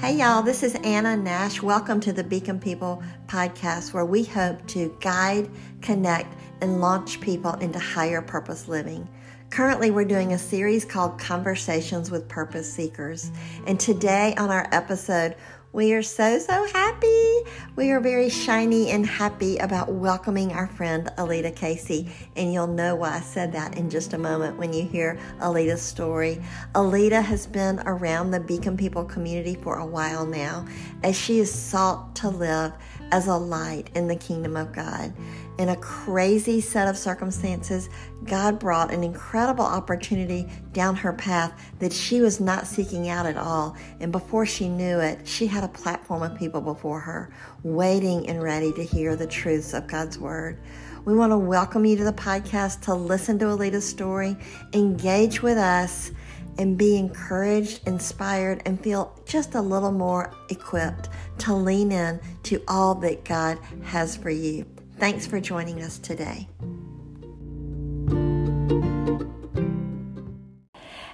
Hey, y'all, this is Anna Nash. Welcome to the Beacon People podcast, where we hope to guide, connect, and launch people into higher purpose living. Currently, we're doing a series called Conversations with Purpose Seekers. And today on our episode, we are so, so happy. We are very shiny and happy about welcoming our friend Alita Casey. And you'll know why I said that in just a moment when you hear Alita's story. Alita has been around the Beacon People community for a while now as she is sought to live as a light in the kingdom of God. In a crazy set of circumstances, God brought an incredible opportunity down her path that she was not seeking out at all. And before she knew it, she had a platform of people before her, waiting and ready to hear the truths of God's Word. We want to welcome you to the podcast to listen to Alita's story, engage with us, and be encouraged, inspired, and feel just a little more equipped to lean in to all that God has for you. Thanks for joining us today.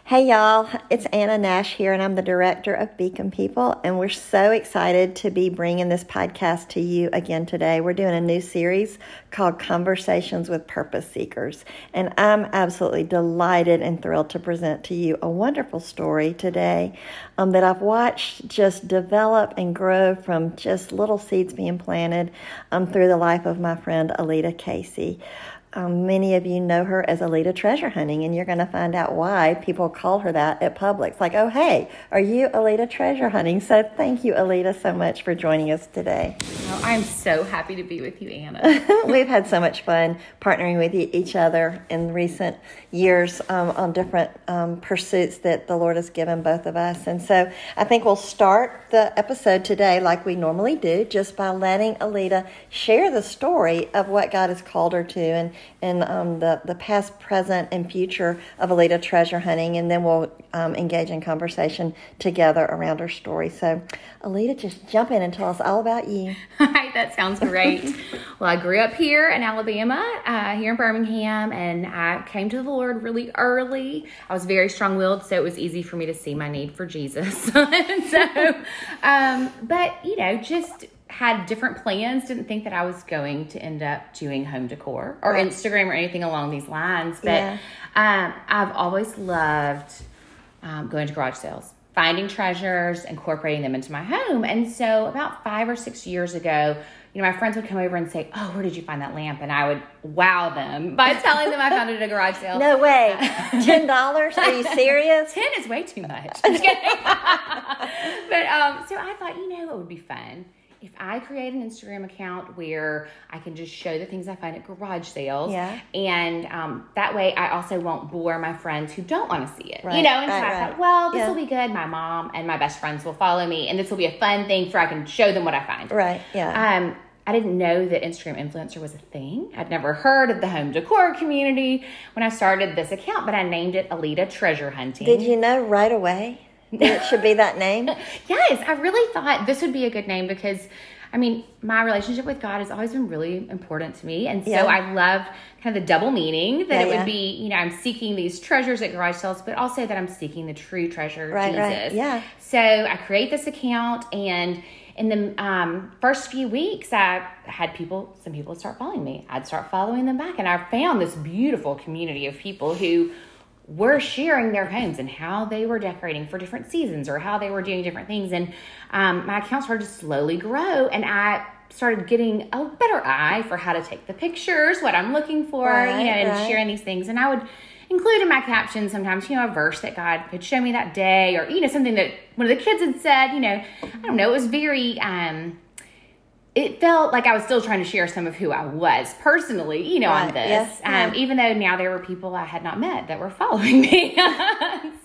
Hey y'all, it's Anna Nash here, and I'm the director of Beacon People, and we're so excited to be bringing this podcast to you again today. We're doing a new series called Conversations with Purpose Seekers, and I'm absolutely delighted and thrilled to present to you a wonderful story today um, that I've watched just develop and grow from just little seeds being planted um, through the life of my friend Alita Casey. Um, many of you know her as Alita Treasure Hunting, and you're going to find out why people call her that at Publix. Like, oh, hey, are you Alita Treasure Hunting? So thank you, Alita, so much for joining us today. Oh, I'm so happy to be with you, Anna. We've had so much fun partnering with each other in recent years um, on different um, pursuits that the Lord has given both of us. And so I think we'll start the episode today like we normally do, just by letting Alita share the story of what God has called her to and and um, the, the past, present, and future of Alita treasure hunting, and then we'll um, engage in conversation together around her story. So, Alita, just jump in and tell us all about you. Hi, that sounds great. well, I grew up here in Alabama, uh, here in Birmingham, and I came to the Lord really early. I was very strong willed, so it was easy for me to see my need for Jesus. so, um, but, you know, just had different plans, didn't think that I was going to end up doing home decor or right. Instagram or anything along these lines. But yeah. um, I've always loved um, going to garage sales, finding treasures, incorporating them into my home. And so about five or six years ago, you know, my friends would come over and say, "Oh, where did you find that lamp?" And I would wow them by telling them I found it at a garage sale. No way, ten dollars? Are you serious? Ten is way too much. but um, so I thought, you know, it would be fun if I create an Instagram account where I can just show the things I find at garage sales, yeah. and um, that way I also won't bore my friends who don't want to see it, right. you know. And right, so I right. thought, well, this yeah. will be good. My mom and my best friends will follow me, and this will be a fun thing for I can show them what I find. Right. Yeah. Um, I didn't know that Instagram influencer was a thing. I'd never heard of the home decor community when I started this account, but I named it Alita Treasure Hunting. Did you know right away? It should be that name? yes, I really thought this would be a good name because I mean, my relationship with God has always been really important to me. And so yeah. I love kind of the double meaning that yeah, it would yeah. be, you know, I'm seeking these treasures at garage sales, but also that I'm seeking the true treasure, right, Jesus. Right. Yeah. So I create this account and in the um, first few weeks, I had people, some people start following me. I'd start following them back. And I found this beautiful community of people who were sharing their homes and how they were decorating for different seasons or how they were doing different things. And um, my account started to slowly grow, and I started getting a better eye for how to take the pictures, what I'm looking for, right, you know, and right. sharing these things. And I would include in my captions sometimes, you know, a verse that God could show me that day, or you know, something that one of the kids had said. You know, I don't know. It was very. Um, it felt like I was still trying to share some of who I was personally, you know, right. on this. Yes. Um, Even though now there were people I had not met that were following me.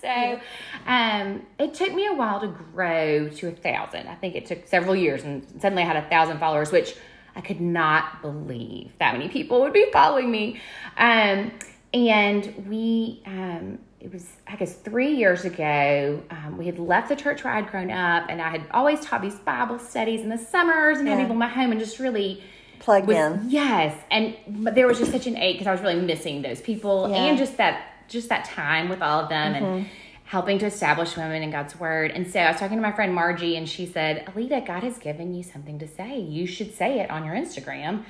so um, it took me a while to grow to a thousand. I think it took several years, and suddenly I had a thousand followers, which I could not believe that many people would be following me. Um, and we, um, it was I guess three years ago. Um, we had left the church where I'd grown up, and I had always taught these Bible studies in the summers and yeah. had people in my home, and just really plugged was, in. Yes, and but there was just such an ache because I was really missing those people yeah. and just that just that time with all of them, mm-hmm. and helping to establish women in God's word. And so I was talking to my friend Margie, and she said, Alita, God has given you something to say. You should say it on your Instagram.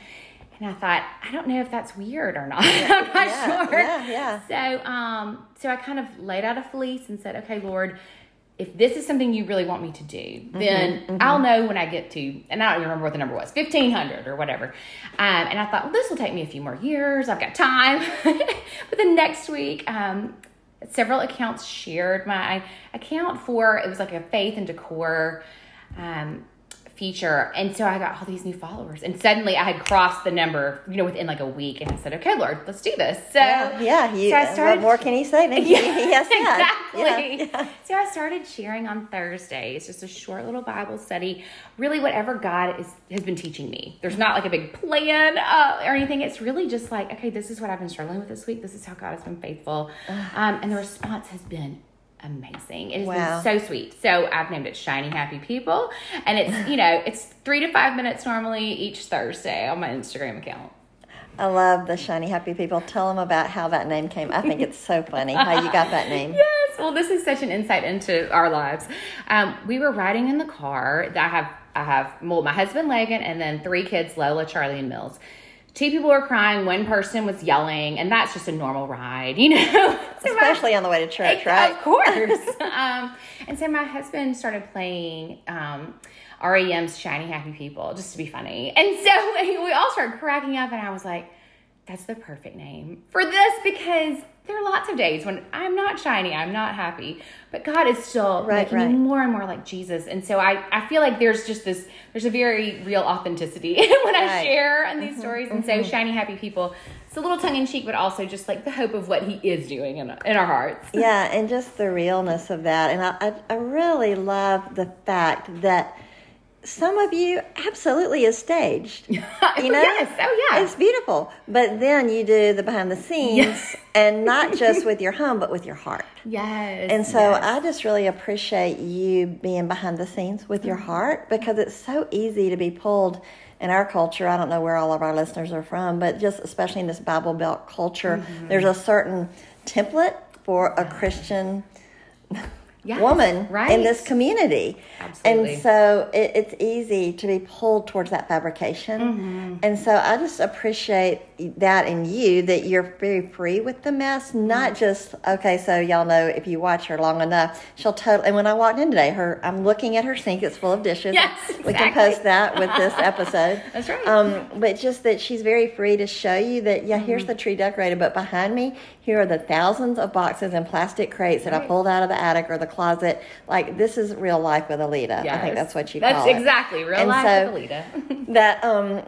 And I thought, I don't know if that's weird or not. I'm not Yeah, sure. yeah, yeah. So, um, so I kind of laid out a fleece and said, okay, Lord, if this is something you really want me to do, Mm-hmm, then I'll know when I get to, and I don't even remember what the number was, 1500 or whatever. Um, and I thought, well, this will take me a few more years. I've got time. but the next week, um, several accounts shared my account for, it was like a faith and decor um, feature. And so I got all these new followers. And suddenly I had crossed the number, you know, within like a week. And I said, okay, Lord, let's do this. So, Yeah, yeah. You, so I started, what more can he say he, he has exactly. Yeah, yeah. So I started sharing on Thursdays, just a short little Bible study, really whatever God is has been teaching me. There's not like a big plan uh, or anything. It's really just like, okay, this is what I've been struggling with this week. This is how God has been faithful, um, and the response has been amazing. It has Wow. been so sweet. So I've named it Shiny Happy People, and it's you know it's three to five minutes normally each Thursday on my Instagram account. I love the shiny happy people. Tell them about how that name came. I think it's so funny how you got that name. Yes. Well, this is such an insight into our lives. Um, we were riding in the car. I have I have well, my husband Logan and then three kids, Lola, Charlie, and Mills. Two people were crying. One person was yelling, and that's just a normal ride, you know. So my- Especially on the way to church, right? of course. um, and so my husband started playing um, REM's Shiny Happy People just to be funny. And so we all started cracking up, and I was like, that's the perfect name for this because there are lots of days when I'm not shiny, I'm not happy, but God is still Right, making right. me more and more like Jesus. And so I, I feel like there's just this, there's a very real authenticity when I share in these mm-hmm, stories. And so mm-hmm. shiny, happy people, it's a little tongue in cheek, but also just like the hope of what he is doing in, in our hearts. yeah, and just the realness of that. And I, I, I really love the fact that some of you absolutely is staged. You know? Yes. Oh, yeah. It's beautiful. But then you do the behind the scenes and not just with your home, but with your heart. Yes. And so yes. I just really appreciate you being behind the scenes with your heart because it's so easy to be pulled in our culture. I don't know where all of our listeners are from, but just especially in this Bible Belt culture, Mm-hmm. there's a certain template for a Christian Yes, woman right. in this community. Absolutely. And so it, it's easy to be pulled towards that fabrication. Mm-hmm. And so I just appreciate that in you that you're very free with the mess, Mm-hmm. not just, okay, so y'all know if you watch her long enough, she'll totally. And when I walked in today, her I'm looking at her sink, it's full of dishes. Yes, We can post that with this episode. That's right. Um, but just that she's very free to show you that, yeah, Mm-hmm. here's the tree decorated, but behind me, here are the thousands of boxes and plastic crates that I pulled out of the attic or the closet. Like, this is real life with Alita. I think that's what you That's call it. exactly real And life so- with Alita. That, um,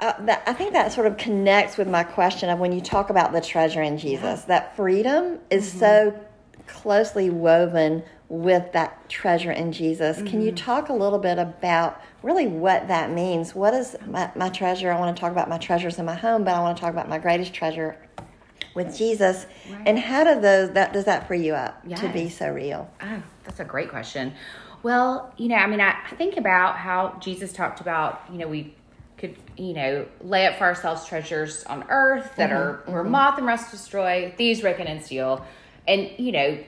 uh, that I think that sort of connects with my question of when you talk about the treasure in Jesus, that freedom is Mm-hmm. so closely woven with that treasure in Jesus. Can Mm-hmm. you talk a little bit about really what that means? What is my, my treasure? I want to talk about my treasures in my home, but I want to talk about my greatest treasure with Jesus. And how do those that does that free you up to be so real? Oh, that's a great question. Well, you know, I mean, I, I think about how Jesus talked about, you know, we could, you know, lay up for ourselves treasures on earth that are where moth and rust destroy, thieves break in and steal. And, you know,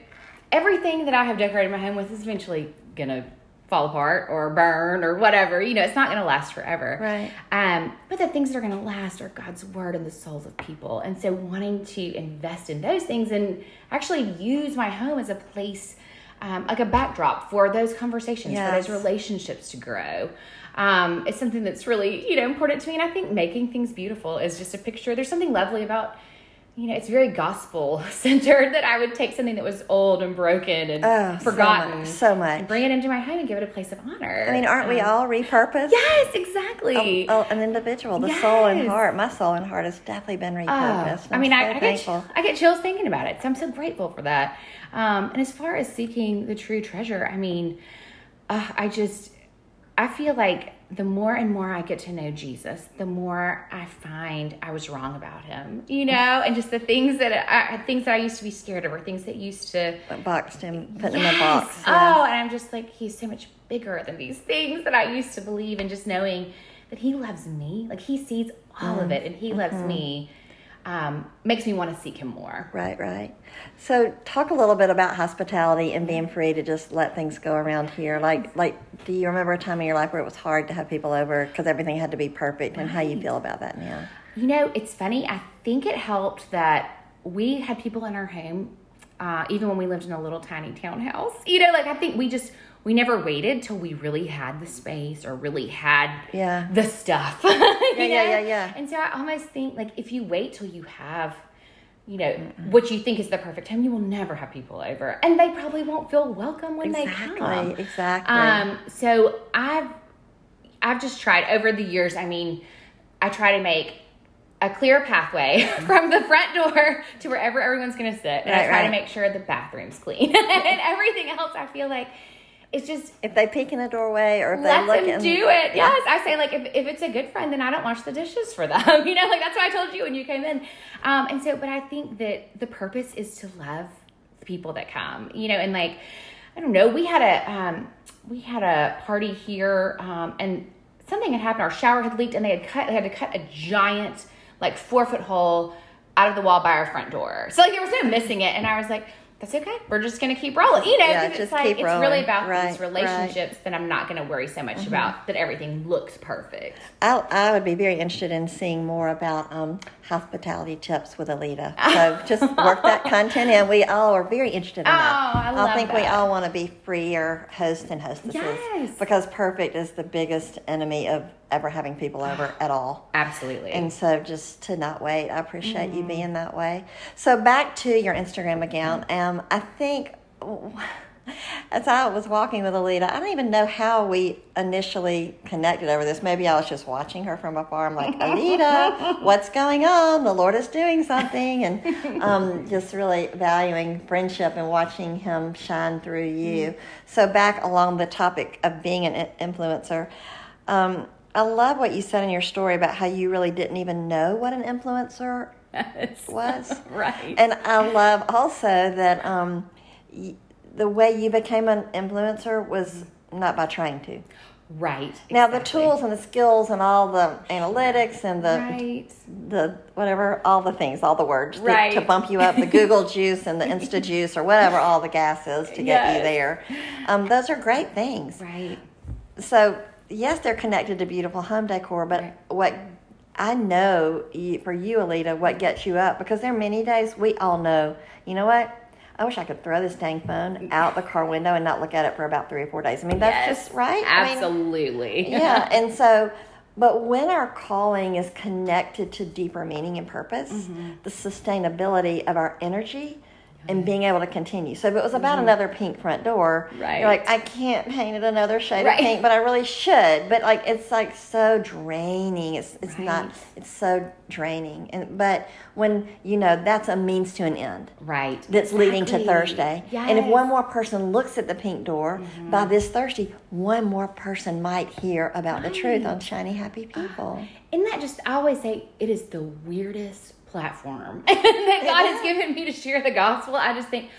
everything that I have decorated my home with is eventually gonna fall apart or burn or whatever. You know, it's not gonna last forever. Right. Um, but the things that are to last are God's word and the souls of people. And so, wanting to invest in those things and actually use my home as a place, um, like a backdrop for those conversations, for those relationships to grow. Um, it's something that's really, you know, important to me. And I think making things beautiful is just a picture. There's something lovely about, you know, it's very gospel centered that I would take something that was old and broken and Oh, so forgotten, much, so much. and bring it into my home and give it a place of honor. I mean, aren't we Um, all repurposed? Yes, exactly. Oh, an individual, the soul and heart. My soul and heart has definitely been Oh, repurposed. I I'm mean, so I, I get. I get chills thinking about it. So I'm so grateful for that. Um, and as far as seeking the true treasure, I mean, uh, I just I feel like the more and more I get to know Jesus, the more I find I was wrong about him. You know, and just the things that I things that I used to be scared of, or things that used to boxed him, put him in a box. yeah. Oh, and I'm just like, he's so much bigger than these things that I used to believe, and just knowing that he loves me, like he sees all Mm. of it, and he Mm-hmm. loves me. Um, makes me want to seek him more. Right, right. So, talk a little bit about hospitality and being free to just let things go around here. Like, like, do you remember a time in your life where it was hard to have people over because everything had to be perfect, and how you feel about that now? You know, it's funny. I think it helped that we had people in our home, uh, even when we lived in a little tiny townhouse. You know, like I think we just we never waited till we really had the space or really had Yeah. the stuff. Yeah, yeah, yeah, yeah. And so I almost think like if you wait till you have, you know, what you think is the perfect time, you will never have people over, and they probably won't feel welcome when they come. Exactly, exactly. Um, so I've I've just tried over the years. I mean, I try to make a clear pathway from the front door to wherever everyone's going to sit, and I try right. to make sure the bathroom's clean and everything else. I feel like it's just if they peek in the doorway or if let they look them in, do it. Yes, I say like if, if it's a good friend, then I don't wash the dishes for them. you know, like that's what I told you when you came in. Um, and so, but I think that the purpose is to love the people that come. You know, and like I don't know, we had a um, we had a party here, um, and something had happened. Our shower had leaked, and they had cut. They had to cut a giant like four foot hole out of the wall by our front door. So like there was no missing it, and I was like. That's okay. We're just gonna keep rolling, you know. Yeah, just it's like keep it's rolling. really about Right, these right. relationships that I'm not going to worry so much about that everything looks perfect. I, I would be very interested in seeing more about um, hospitality tips with Alita. So just work that content in. We all are very interested in that. Oh, I love I think we all want to be freer hosts and hostesses Yes. because perfect is the biggest enemy of ever having people over at all. Absolutely. And so just to not wait, I appreciate Mm-hmm. you being that way. So back to your Instagram account. Um, I think as I was walking with Alita, I don't even know how we initially connected over this. Maybe I was just watching her from afar. I'm like, Alita, what's going on? The Lord is doing something. And um, just really valuing friendship and watching Him shine through you. So, back along the topic of being an influencer, um, I love what you said in your story about how you really didn't even know what an influencer Yes. was. right. And I love also that um, y- the way you became an influencer was not by trying to. right. Now the tools and the skills and all the analytics and the Right. the whatever all the things, all the words Right. to bump you up, the Google juice and the Insta juice or whatever all the gas is to get you there. Um, those are great things. Right. So yes, they're connected to beautiful home decor, but Right. what I know for you, Alita, what gets you up because there are many days we all know. You know what? I wish I could throw this dang phone out the car window and not look at it for about three or four days. I mean, that's Yes. just right. I mean, Absolutely. yeah, and so, but when our calling is connected to deeper meaning and purpose, Mm-hmm. the sustainability of our energy and being able to continue. So if it was about another pink front door, Mm-hmm. Right. you're like, I can't paint it another shade Right. of pink, but I really should. But like, it's like so draining. It's it's not. It's so draining. And but when you know that's a means to an end Right. that's leading to Exactly. Thursday. And if Mm-hmm. one more person looks at the pink door by this Thursday, one more person might hear about the truth on Shiny Happy People. Isn't that just, I always say, it is the weirdest platform that God has given me to share the gospel. I just think,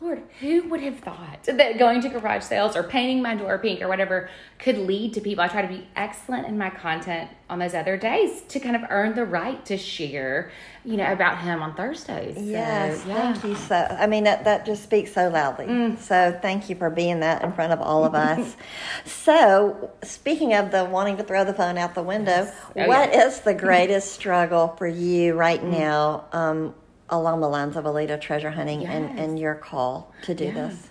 Lord, who would have thought that going to garage sales or painting my door pink or whatever could lead to people? I try to be excellent in my content on those other days to kind of earn the right to share, you know, about Him on Thursdays. So, Yes, yeah. thank you so. I mean, that, that just speaks so loudly. Mm. So thank you for being that in front of all of us. so, speaking of the wanting to throw the phone out the window, Oh, what yeah. is the greatest struggle for you right now um, along the lines of a Alita treasure hunting and, Yes. and your call to do this?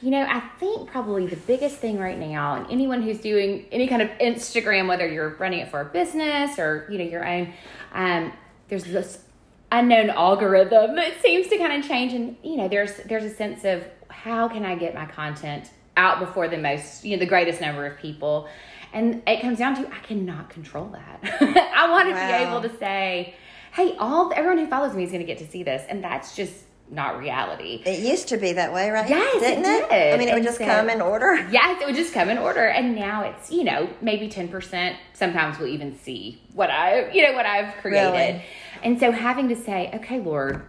You know, I think probably the biggest thing right now, and anyone who's doing any kind of Instagram, whether you're running it for a business or you know your own, um, there's this unknown algorithm that seems to kind of change, and you know, there's there's a sense of how can I get my content out before the most, you know, the greatest number of people, and it comes down to I cannot control that. I want to Wow. be able to say, hey, all everyone who follows me is going to get to see this, and that's just not reality. It used to be that way, right? Yes, it Didn't did. I mean, it would And just so- come in order. Yes, it would just come in order, and now it's you know maybe ten percent. Sometimes we'll even see what I you know what I've created, Really? and so having to say, okay, Lord,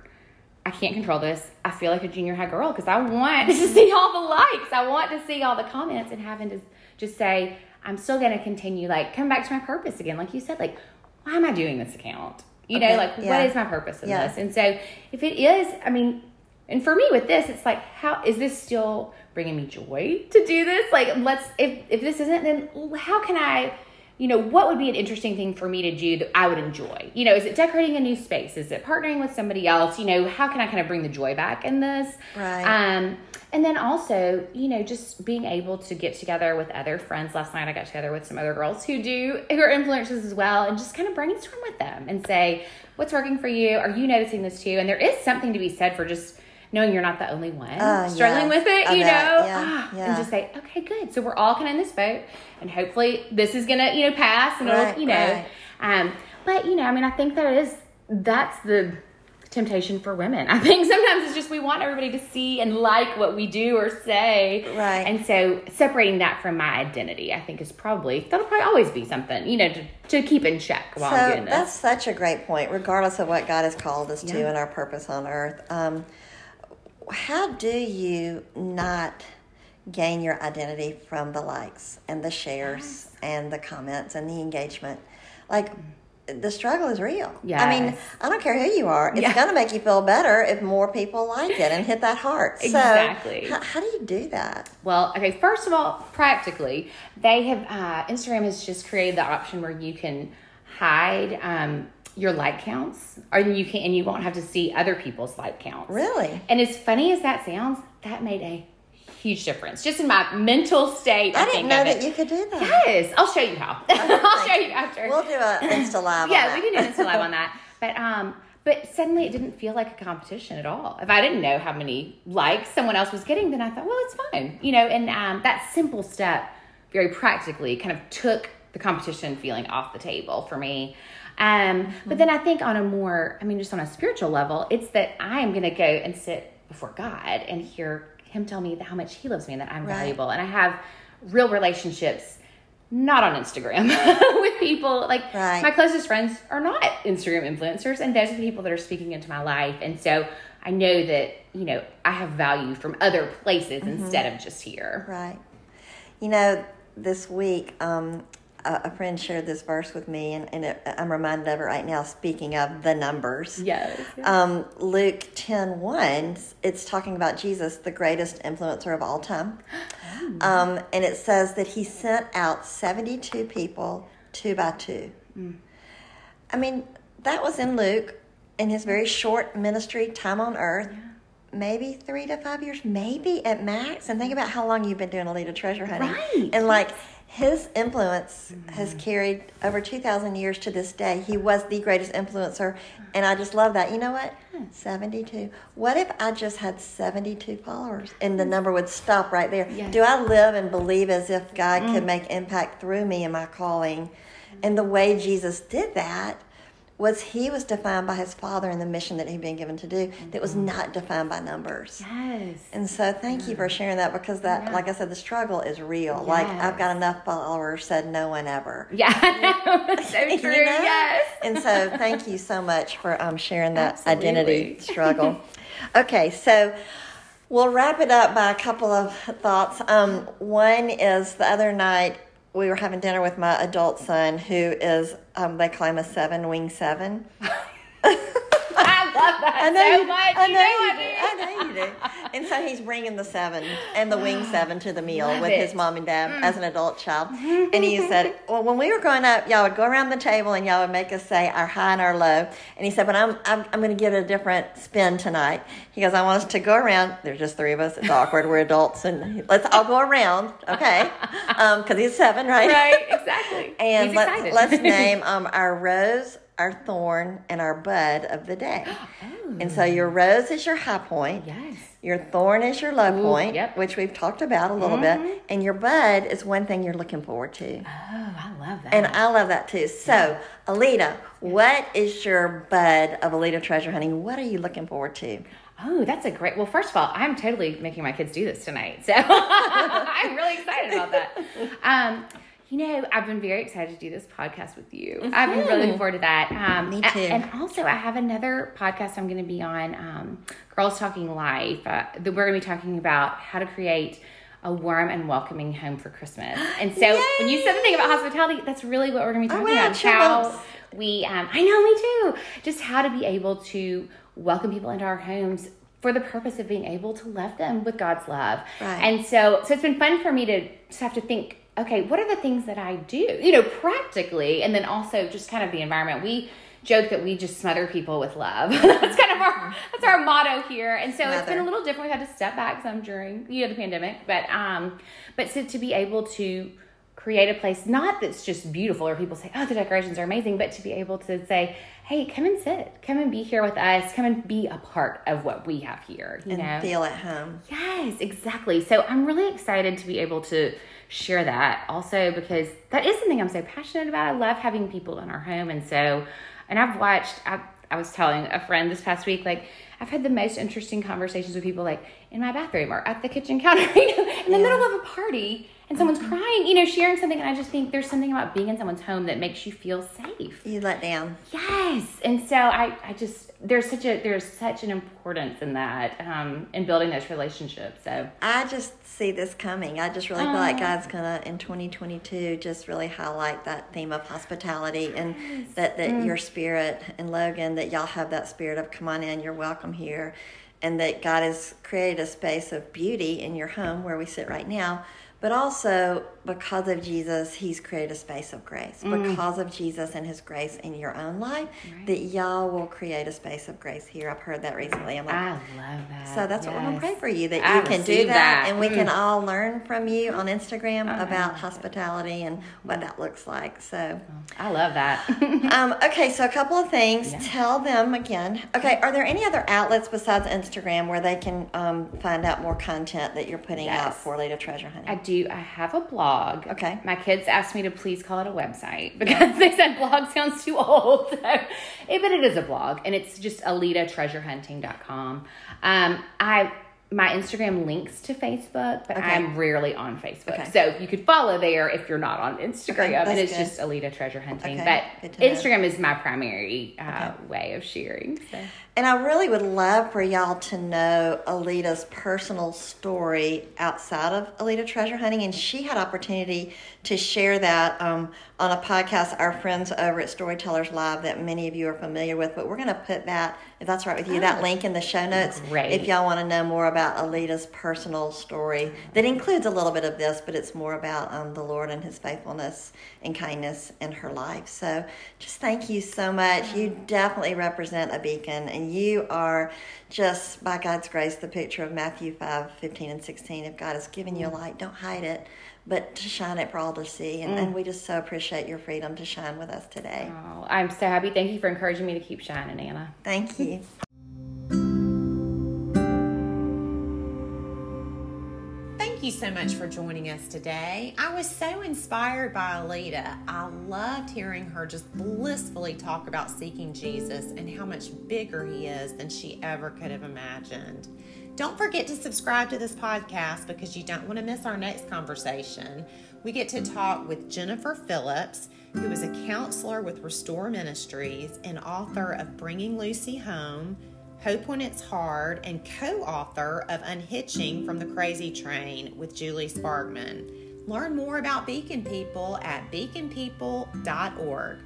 I can't control this. I feel like a junior high girl because I want to see all the likes, I want to see all the comments, and having to just say, I'm still going to continue, like come back to my purpose again, like you said, like why am I doing this account? You Okay, know, like yeah. what is my purpose in Yeah. this? And so if it is, I mean, and for me with this, it's like, how is this still bringing me joy to do this? Like, let's if if this isn't, then how can I? You know, what would be an interesting thing for me to do that I would enjoy? You know, is it decorating a new space? Is it partnering with somebody else? You know, how can I kind of bring the joy back in this? Right. Um, and then also, you know, just being able to get together with other friends. Last night, I got together with some other girls who do who are influencers as well, and just kind of brainstorm with them and say, "What's working for you? Are you noticing this too?" And there is something to be said for just knowing you're not the only one Oh, struggling with it. You bet. know, Yeah, Ah, yeah. and just say, "Okay, good. So we're all kind of in this boat, and hopefully this is gonna, you know, pass, and Right, it'll, you know." right. Um, but you know, I mean, I think there is that's the temptation for women. I think sometimes it's just we want everybody to see and like what we do or say. Right. And so separating that from my identity, I think is probably that'll probably always be something, you know, to, to keep in check while I'm So doing this. that's such a great point, regardless of what God has called us to and our purpose on earth. Um, how do you not gain your identity from the likes and the shares and the comments and the engagement? Like, the struggle is real. Yeah. I mean, I don't care who you are. It's Yeah. going to make you feel better if more people like it and hit that heart. So, Exactly. how, how do you do that? Well, okay, first of all, practically, they have uh, Instagram has just created the option where you can hide um, your like counts, or you can and you won't have to see other people's like counts. Really? And as funny as that sounds, that made a huge difference just in my mental state. I think didn't know that you could do that. Yes, I'll show you how. I'll show you after. We'll do a Insta Live yeah, we can do an Insta Live on that. But um, but suddenly it didn't feel like a competition at all. If I didn't know how many likes someone else was getting, then I thought, well, it's fine, you know. And um, that simple step, very practically, kind of took the competition feeling off the table for me. Um, but then I think on a more, I mean, just on a spiritual level, it's that I am going to go and sit before God and hear Him tell me how much He loves me and that I'm Right. valuable, and I have real relationships not on Instagram with people like Right. my closest friends are not Instagram influencers, and those are the people that are speaking into my life. And so I know that you know I have value from other places Mm-hmm. instead of just here. Right. You know, this week, um, a, a friend shared this verse with me, and, and it, I'm reminded of it right now, speaking of the numbers. Yes. Um, Luke 10 1, it's talking about Jesus, the greatest influencer of all time. Um, and it says that he sent out 72 people, two by two. I mean, that was in Luke in his very short ministry time on earth. Maybe three to five years, maybe at max. And think about how long you've been doing Alita Treasure Hunting. Right. And like his influence has mm-hmm. carried over 2,000 years to this day. He was the greatest influencer. And I just love that. You know what? Hmm. 72. What if I just had 72 followers and the hmm. number would stop right there? Yes. Do I live and believe as if God could mm. make impact through me in my calling? And the way Jesus did that was he was defined by his father and the mission that he'd been given to do that was not defined by numbers. Yes. And so thank you for sharing that because that Yeah. like I said the struggle is real. Like I've got enough followers said no one ever. Yeah, so You true. know? Yes. And so thank you so much for um, sharing that Absolutely. identity struggle. Okay, so we'll wrap it up by a couple of thoughts. Um, one is the other night we were having dinner with my adult son who is um, they claim a seven wing seven. I love that I know so you, much. I You know, you I do. I know you do. And so he's bringing the seven and the wing seven to the meal Love with it. Mm. his mom and dad as an adult child. And he said, "Well, when we were growing up, y'all would go around the table and y'all would make us say our high and our low." And he said, "But I'm I'm, I'm going to give it a different spin tonight." He goes, "I want us to go around. There's just three of us. It's awkward. We're adults, and let's all go around, okay? Because he's seven, right? Right, exactly. And He's let's, excited. let's name um, our rose, our thorn, and our bud of the day. And so your rose is your high point. Yes. Your thorn is your low point, yep. which we've talked about a little bit. And your bud is one thing you're looking forward to. Oh, I love that. And I love that too. So, Alita, what is your bud of Alita Treasure Hunting? What are you looking forward to? Oh, that's a great. Well, first of all, I'm totally making my kids do this tonight, so I'm really excited about that. Um, you know, I've been very excited to do this podcast with you. I've been really looking forward to that. Um, Me too. And also, I have another podcast I'm going to be on, um, Girls Talking Life. Uh, that we're going to be talking about how to create a warm and welcoming home for Christmas. And so, when you said the thing about hospitality, that's really what we're going to be Oh, talking wow, about. How. We, um, I know, me too. Just how to be able to welcome people into our homes for the purpose of being able to love them with God's love. Right. And so, so it's been fun for me to just have to think, okay, what are the things that I do, you know, practically, and then also just kind of the environment. We joke that we just smother people with love. that's kind of our that's our motto here. And so it's been a little different. We had to step back some during you know the pandemic, but um, but so to be able to create a place not that's just beautiful or people say oh the decorations are amazing but to be able to say hey come and sit come and be here with us come and be a part of what we have here you and know feel at home yes exactly so i'm really excited to be able to share that also because that is something i'm so passionate about. I love having people in our home. And so and i've watched i, I was telling a friend this past week like I've had the most interesting conversations with people like in my bathroom or at the kitchen counter, you know, in the yeah. middle of a party and someone's mm-hmm. crying, you know, sharing something. And I just think there's something about being in someone's home that makes you feel safe. You let down. Yes. And so I, I just, there's such a, there's such an importance in that, um, in building those relationships. So I just see this coming. I just really feel like God's gonna, in 2022, just really highlight that theme of hospitality and that, that mm. your spirit and Logan, that y'all have that spirit of come on in, you're welcome here. And that God has created a space of beauty in your home where we sit right now but also because of Jesus, He's created a space of grace. Mm. Because of Jesus and His grace in your own life, right. that y'all will create a space of grace here. I've heard that recently. I'm like, I love that. So that's yes. what we're gonna pray for you that I you can do that, that, and we mm. can all learn from you on Instagram oh, about hospitality and what that looks like. So I love that. um, okay, so a couple of things. Yeah. Tell them again. Okay, are there any other outlets besides Instagram where they can um, find out more content that you're putting yes. out for Lita Treasure Hunting? I do. I have a blog. Okay. My kids asked me to please call it a website because they said blog sounds too old. So, but it is a blog, and it's just alitatreasurehunting.com. Um, I my Instagram links to Facebook, but okay. I'm rarely on Facebook. Okay. So you could follow there if you're not on Instagram. Okay, and it's good. just Alita Treasure Hunting. But Instagram know. is my primary uh, way of sharing. So. And I really would love for y'all to know Alita's personal story outside of Alita Treasure Hunting. And she had opportunity to share that um, on a podcast, our friends over at Storytellers Live, that many of you are familiar with. But we're going to put that, if that's right with you, oh, that link in the show notes. Great. If y'all want to know more about Alita's personal story, that includes a little bit of this, but it's more about um, the Lord and his faithfulness and kindness in her life. So just thank you so much. You definitely represent a beacon, and you are just, by God's grace, the picture of Matthew 5 15 and 16. If God has given you a light, don't hide it but to shine it for all to see. And, mm. and, we just so appreciate your freedom to shine with us today. Oh, I'm so happy. Thank you for encouraging me to keep shining, Anna. Thank you. You so much for joining us today. I was so inspired by Alita. I loved hearing her just blissfully talk about seeking Jesus and how much bigger he is than she ever could have imagined. Don't forget to subscribe to this podcast because you don't want to miss our next conversation. We get to talk with Jennifer Phillips, who is a counselor with Restore Ministries and author of Bringing Lucy Home, Hope When It's Hard, and co author of Unhitching from the Crazy Train with Julie Spargman. Learn more about Beacon People at beaconpeople.org.